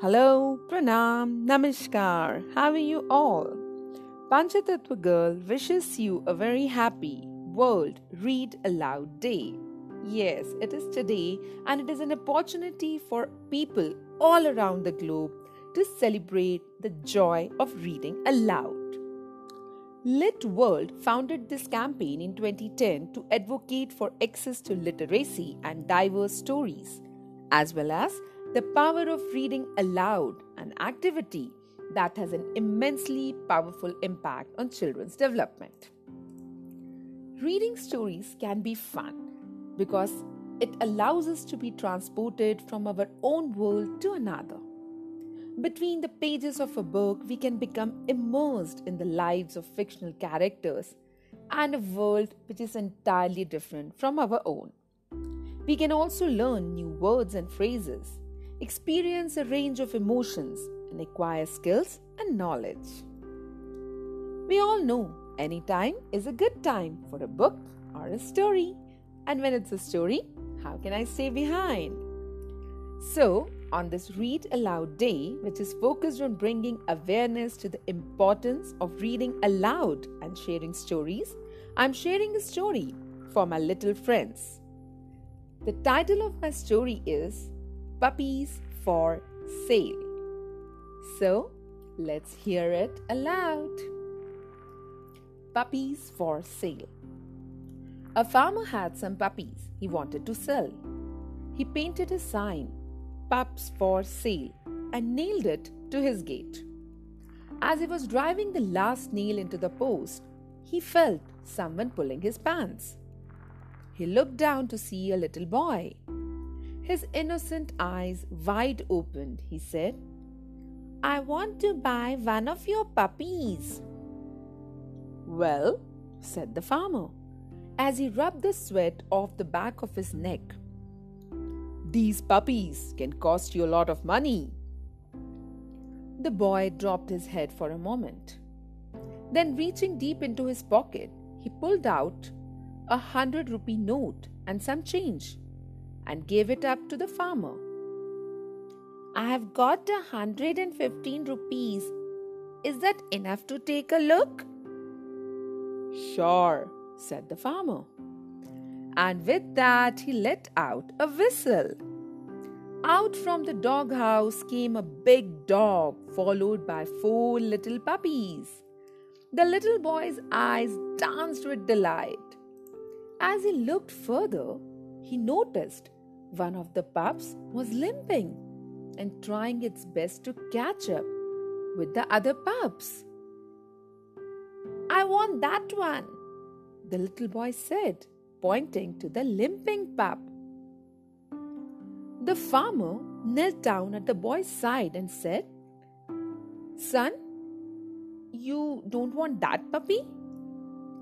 Hello, Pranam, Namaskar. How are you all? Panchatattva Girl wishes you a very happy World Read Aloud Day. Yes, it is today, and it is an opportunity for people all around the globe to celebrate the joy of reading aloud. Lit World founded this campaign in 2010 to advocate for access to literacy and diverse stories, as well as the power of reading aloud, an activity that has an immensely powerful impact on children's development. Reading stories can be fun because it allows us to be transported from our own world to another. Between the pages of a book, we can become immersed in the lives of fictional characters and a world which is entirely different from our own. We can also learn new words and phrases experience a range of emotions, and acquire skills and knowledge. We all know any time is a good time for a book or a story. And when it's a story, how can I stay behind? So, on this Read Aloud Day, which is focused on bringing awareness to the importance of reading aloud and sharing stories, I'm sharing a story for my little friends. The title of my story is puppies for sale. So let's hear it aloud. Puppies for sale. A farmer had some puppies he wanted to sell. He painted a sign, Pups for Sale, and nailed it to his gate. As he was driving the last nail into the post, he felt someone pulling his pants. He looked down to see a little boy his innocent eyes wide opened, he said, I want to buy one of your puppies. Well, said the farmer, as he rubbed the sweat off the back of his neck. These puppies can cost you a lot of money. The boy dropped his head for a moment. Then, reaching deep into his pocket, he pulled out a hundred rupee note and some change and gave it up to the farmer. I have got a hundred and fifteen rupees. Is that enough to take a look? Sure, said the farmer. And with that, he let out a whistle. Out from the doghouse came a big dog, followed by four little puppies. The little boy's eyes danced with delight. As he looked further, he noticed one of the pups was limping and trying its best to catch up with the other pups. I want that one, the little boy said, pointing to the limping pup. The farmer knelt down at the boy's side and said, Son, you don't want that puppy?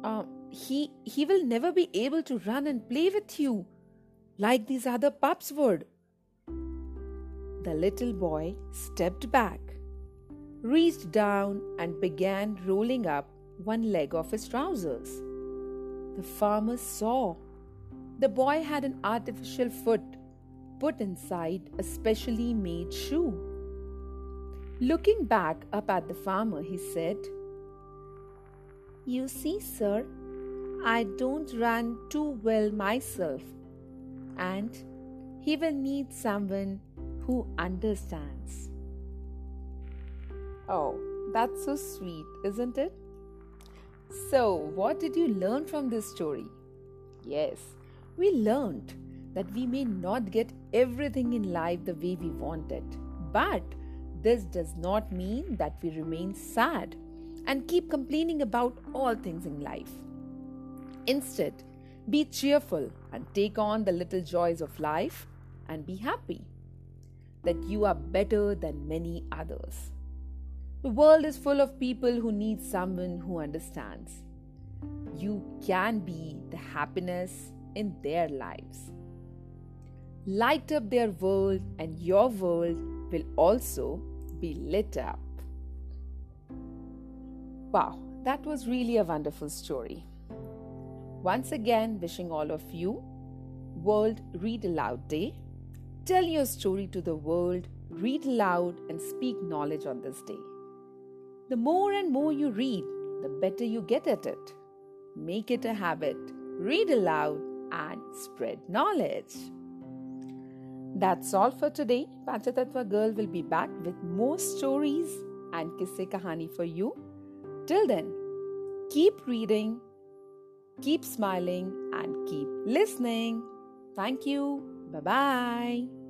Uh, he, he will never be able to run and play with you like these other pups would. The little boy stepped back, reached down, and began rolling up one leg of his trousers. The farmer saw the boy had an artificial foot put inside a specially made shoe. Looking back up at the farmer, he said, You see, sir, I don't run too well myself and he will need someone who understands. Oh, that's so sweet, isn't it? So, what did you learn from this story? Yes, we learned that we may not get everything in life the way we want it, but this does not mean that we remain sad and keep complaining about all things in life. Instead, be cheerful and take on the little joys of life and be happy that you are better than many others. The world is full of people who need someone who understands. You can be the happiness in their lives. Light up their world, and your world will also be lit up. Wow, that was really a wonderful story. Once again, wishing all of you World Read Aloud Day. Tell your story to the world read aloud and speak knowledge on this day. The more and more you read, the better you get at it. Make it a habit. Read aloud and spread knowledge. That's all for today. Panchatattva Girl will be back with more stories and kisse kahani for you. Till then, keep reading, keep smiling, and keep listening. Thank you. Bye bye.